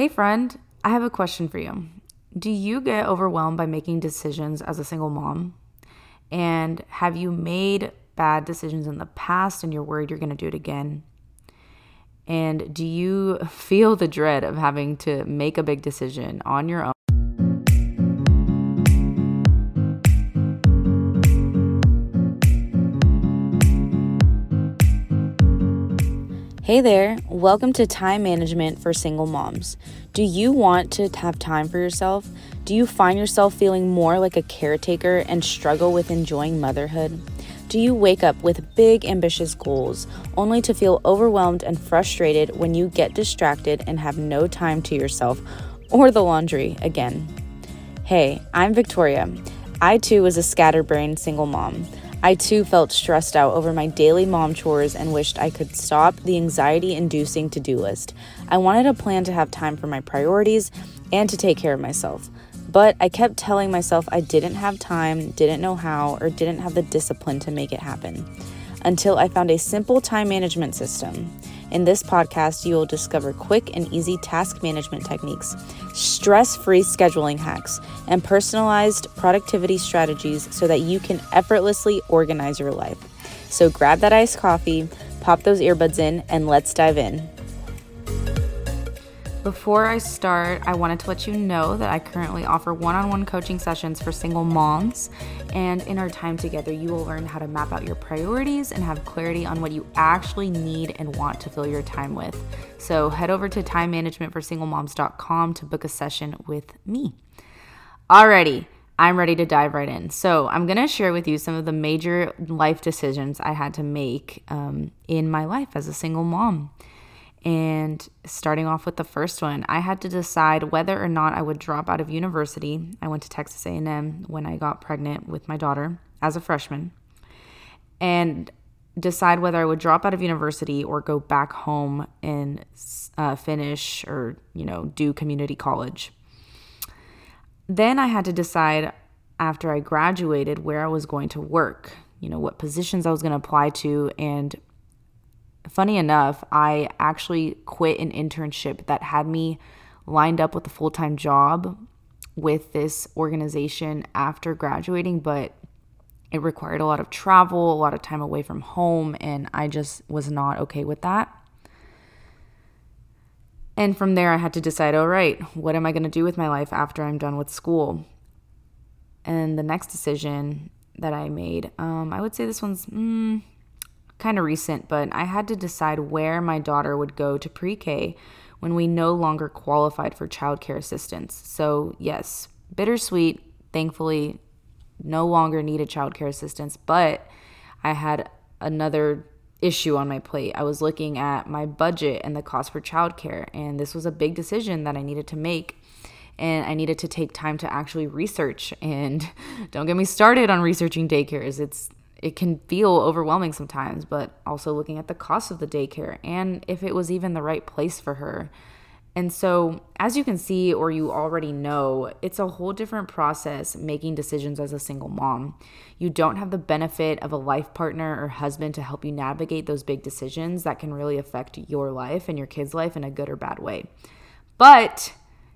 Hey, friend, I have a question for you. Do you get overwhelmed by making decisions as a single mom? And have you made bad decisions in the past and you're worried you're going to do it again? And do you feel the dread of having to make a big decision on your own? Hey there, welcome to Time Management for Single Moms. Do you want to have time for yourself? Do you find yourself feeling more like a caretaker and struggle with enjoying motherhood? Do you wake up with big, ambitious goals only to feel overwhelmed and frustrated when you get distracted and have no time to yourself or the laundry again? Hey, I'm Victoria. I too was a scatterbrained single mom. I too felt stressed out over my daily mom chores and wished I could stop the anxiety inducing to do list. I wanted a plan to have time for my priorities and to take care of myself. But I kept telling myself I didn't have time, didn't know how, or didn't have the discipline to make it happen. Until I found a simple time management system. In this podcast, you will discover quick and easy task management techniques, stress free scheduling hacks, and personalized productivity strategies so that you can effortlessly organize your life. So grab that iced coffee, pop those earbuds in, and let's dive in. Before I start, I wanted to let you know that I currently offer one on one coaching sessions for single moms. And in our time together, you will learn how to map out your priorities and have clarity on what you actually need and want to fill your time with. So head over to timemanagementforsinglemoms.com to book a session with me. Alrighty. I'm ready to dive right in. So, I'm going to share with you some of the major life decisions I had to make um, in my life as a single mom. And starting off with the first one, I had to decide whether or not I would drop out of university. I went to Texas A&M when I got pregnant with my daughter as a freshman. And decide whether I would drop out of university or go back home and uh, finish or, you know, do community college. Then I had to decide after I graduated where I was going to work, you know, what positions I was going to apply to and funny enough, I actually quit an internship that had me lined up with a full time job with this organization after graduating, but it required a lot of travel, a lot of time away from home, and I just was not okay with that. And from there, I had to decide all right, what am I going to do with my life after I'm done with school? And the next decision that I made, um, I would say this one's mm, kind of recent, but I had to decide where my daughter would go to pre K when we no longer qualified for childcare assistance. So, yes, bittersweet. Thankfully, no longer needed childcare assistance, but I had another issue on my plate. I was looking at my budget and the cost for childcare, and this was a big decision that I needed to make. And I needed to take time to actually research. And don't get me started on researching daycares. It's it can feel overwhelming sometimes, but also looking at the cost of the daycare and if it was even the right place for her. And so, as you can see, or you already know, it's a whole different process making decisions as a single mom. You don't have the benefit of a life partner or husband to help you navigate those big decisions that can really affect your life and your kids' life in a good or bad way. But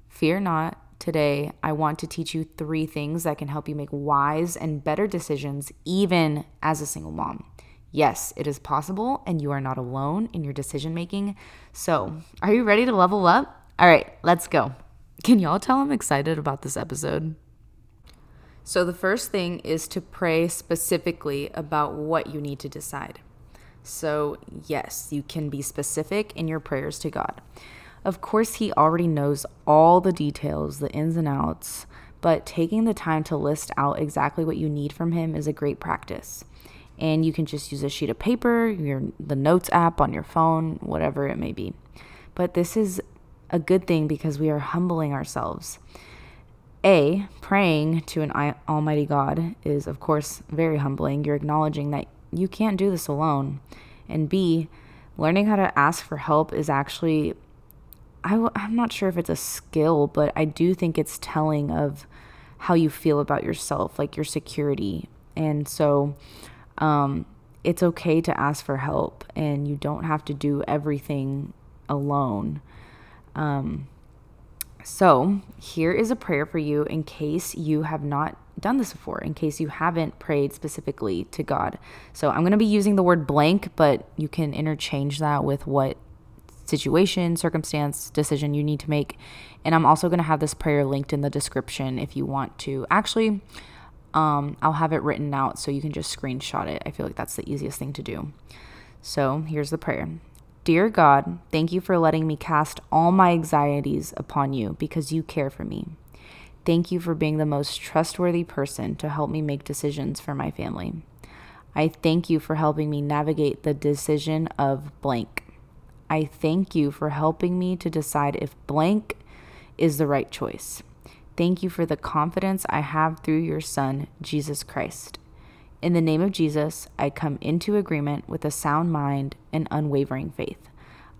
fear not, Today, I want to teach you three things that can help you make wise and better decisions, even as a single mom. Yes, it is possible, and you are not alone in your decision making. So, are you ready to level up? All right, let's go. Can y'all tell I'm excited about this episode? So, the first thing is to pray specifically about what you need to decide. So, yes, you can be specific in your prayers to God. Of course, he already knows all the details, the ins and outs, but taking the time to list out exactly what you need from him is a great practice. And you can just use a sheet of paper, your the notes app on your phone, whatever it may be. But this is a good thing because we are humbling ourselves. A, praying to an almighty God is of course very humbling. You're acknowledging that you can't do this alone. And B, learning how to ask for help is actually i w- I'm not sure if it's a skill, but I do think it's telling of how you feel about yourself, like your security. And so um, it's okay to ask for help, and you don't have to do everything alone. Um, So, here is a prayer for you in case you have not done this before, in case you haven't prayed specifically to God. So, I'm going to be using the word blank, but you can interchange that with what situation, circumstance, decision you need to make. And I'm also going to have this prayer linked in the description if you want to. Actually, um, I'll have it written out so you can just screenshot it. I feel like that's the easiest thing to do. So, here's the prayer Dear God, thank you for letting me cast all my anxieties upon you because you care for me. Thank you for being the most trustworthy person to help me make decisions for my family. I thank you for helping me navigate the decision of blank. I thank you for helping me to decide if blank is the right choice. Thank you for the confidence I have through your Son, Jesus Christ. In the name of Jesus, I come into agreement with a sound mind and unwavering faith.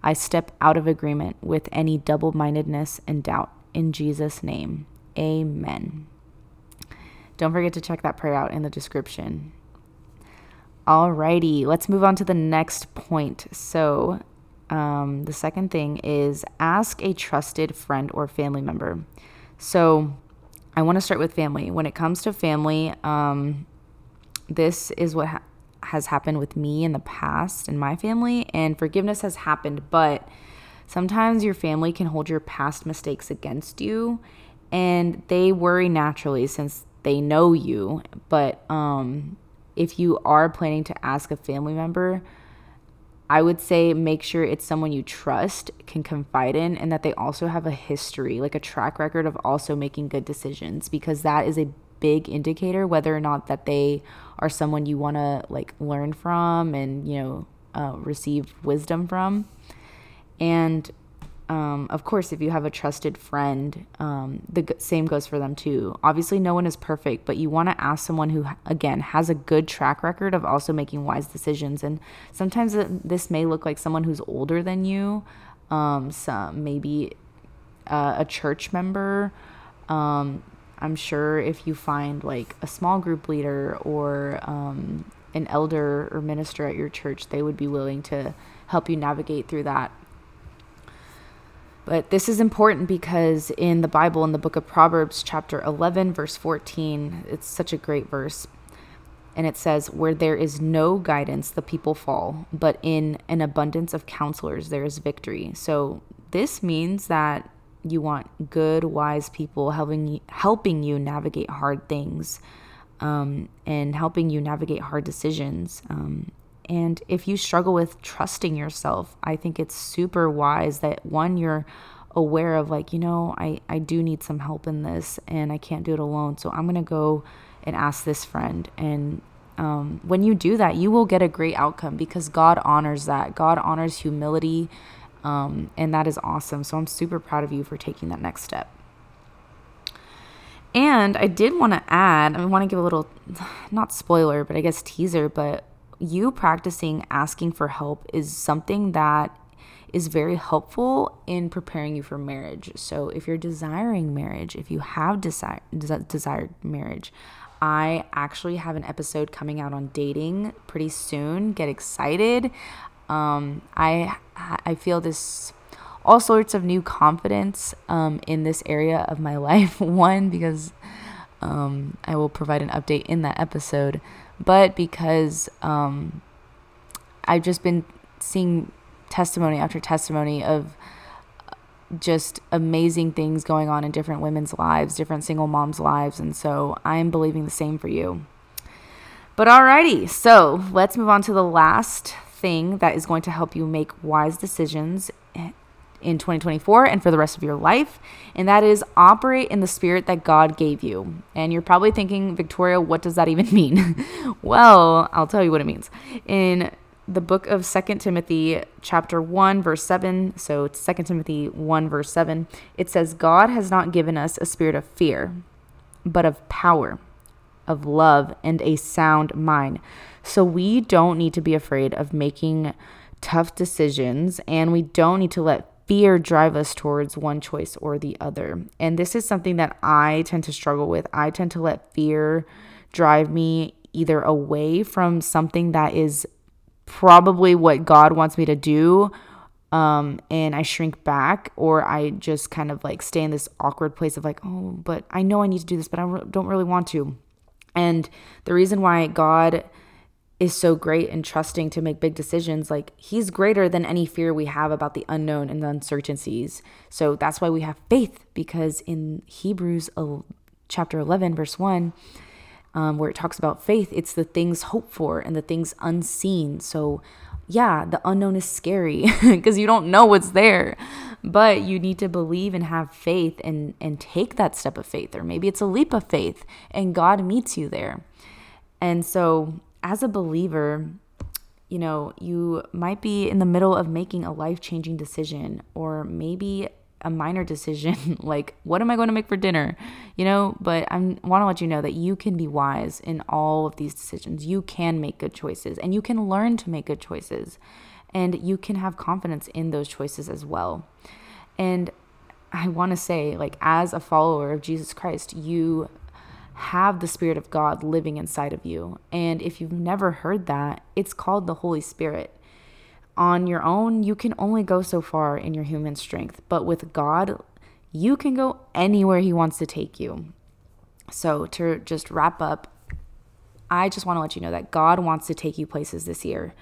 I step out of agreement with any double mindedness and doubt. In Jesus' name, amen. Don't forget to check that prayer out in the description. Alrighty, let's move on to the next point. So, um, the second thing is ask a trusted friend or family member. So, I want to start with family. When it comes to family, um, this is what ha- has happened with me in the past in my family, and forgiveness has happened, but sometimes your family can hold your past mistakes against you, and they worry naturally since they know you. But um, if you are planning to ask a family member, I would say make sure it's someone you trust, can confide in, and that they also have a history, like a track record of also making good decisions, because that is a big indicator whether or not that they are someone you want to like learn from and you know uh, receive wisdom from. And um, of course if you have a trusted friend um, the g- same goes for them too obviously no one is perfect but you want to ask someone who again has a good track record of also making wise decisions and sometimes this may look like someone who's older than you um, some maybe uh, a church member um, I'm sure if you find like a small group leader or um, an elder or minister at your church, they would be willing to help you navigate through that. But this is important because in the Bible, in the book of Proverbs, chapter 11, verse 14, it's such a great verse. And it says, Where there is no guidance, the people fall, but in an abundance of counselors, there is victory. So this means that you want good, wise people helping helping you navigate hard things um, and helping you navigate hard decisions. Um, and if you struggle with trusting yourself, I think it's super wise that one, you're aware of like, you know, I, I do need some help in this and I can't do it alone. So I'm going to go and ask this friend. And um, when you do that, you will get a great outcome because God honors that. God honors humility um, and that is awesome. So I'm super proud of you for taking that next step. And I did want to add, I want to give a little, not spoiler, but I guess teaser, but you practicing asking for help is something that is very helpful in preparing you for marriage. So if you're desiring marriage, if you have desire, desired marriage, I actually have an episode coming out on dating pretty soon. Get excited. Um, I I feel this all sorts of new confidence um, in this area of my life. One because um, I will provide an update in that episode, but because um, I've just been seeing testimony after testimony of just amazing things going on in different women's lives, different single moms' lives, and so I am believing the same for you. But alrighty, so let's move on to the last thing that is going to help you make wise decisions in 2024 and for the rest of your life, and that is operate in the spirit that God gave you. And you're probably thinking, Victoria, what does that even mean? well, I'll tell you what it means. In the book of Second Timothy, chapter 1, verse 7, so it's 2 Timothy 1, verse 7, it says, God has not given us a spirit of fear, but of power, of love, and a sound mind. So we don't need to be afraid of making tough decisions and we don't need to let fear drive us towards one choice or the other. And this is something that I tend to struggle with. I tend to let fear drive me either away from something that is probably what God wants me to do um, and I shrink back, or I just kind of like stay in this awkward place of like, oh, but I know I need to do this, but I don't really want to. And the reason why God is so great and trusting to make big decisions, like He's greater than any fear we have about the unknown and the uncertainties. So that's why we have faith, because in Hebrews chapter 11, verse 1, um, where it talks about faith, it's the things hoped for and the things unseen. So yeah, the unknown is scary because you don't know what's there. But you need to believe and have faith and and take that step of faith or maybe it's a leap of faith and God meets you there. And so as a believer, you know, you might be in the middle of making a life-changing decision or maybe a minor decision like what am I going to make for dinner? You know, but I want to let you know that you can be wise in all of these decisions. You can make good choices and you can learn to make good choices. And you can have confidence in those choices as well. And I want to say like as a follower of Jesus Christ, you have the Spirit of God living inside of you. And if you've never heard that, it's called the Holy Spirit on your own, you can only go so far in your human strength. But with God, you can go anywhere He wants to take you. So, to just wrap up, I just want to let you know that God wants to take you places this year.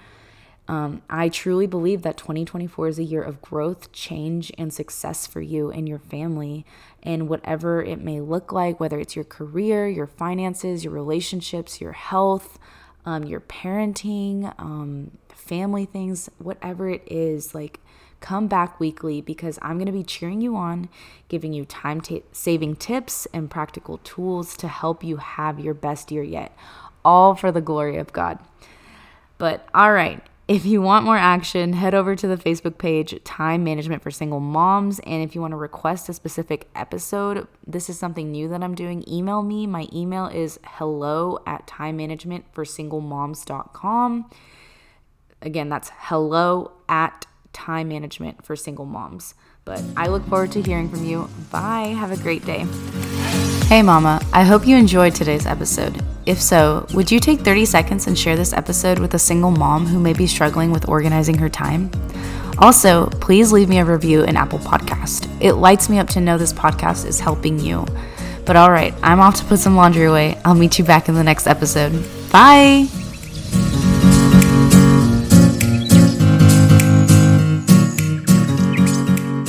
Um, I truly believe that 2024 is a year of growth, change, and success for you and your family, and whatever it may look like, whether it's your career, your finances, your relationships, your health, um, your parenting, um, family things, whatever it is, like come back weekly because I'm going to be cheering you on, giving you time t- saving tips and practical tools to help you have your best year yet, all for the glory of God. But all right, if you want more action, head over to the Facebook page, Time Management for Single Moms. And if you want to request a specific episode, this is something new that I'm doing. Email me. My email is hello at time management for single moms.com. Again, that's hello at time management for single moms. But I look forward to hearing from you. Bye. Have a great day. Hey, Mama. I hope you enjoyed today's episode. If so, would you take 30 seconds and share this episode with a single mom who may be struggling with organizing her time? Also, please leave me a review in Apple Podcast. It lights me up to know this podcast is helping you. But all right, I'm off to put some laundry away. I'll meet you back in the next episode. Bye.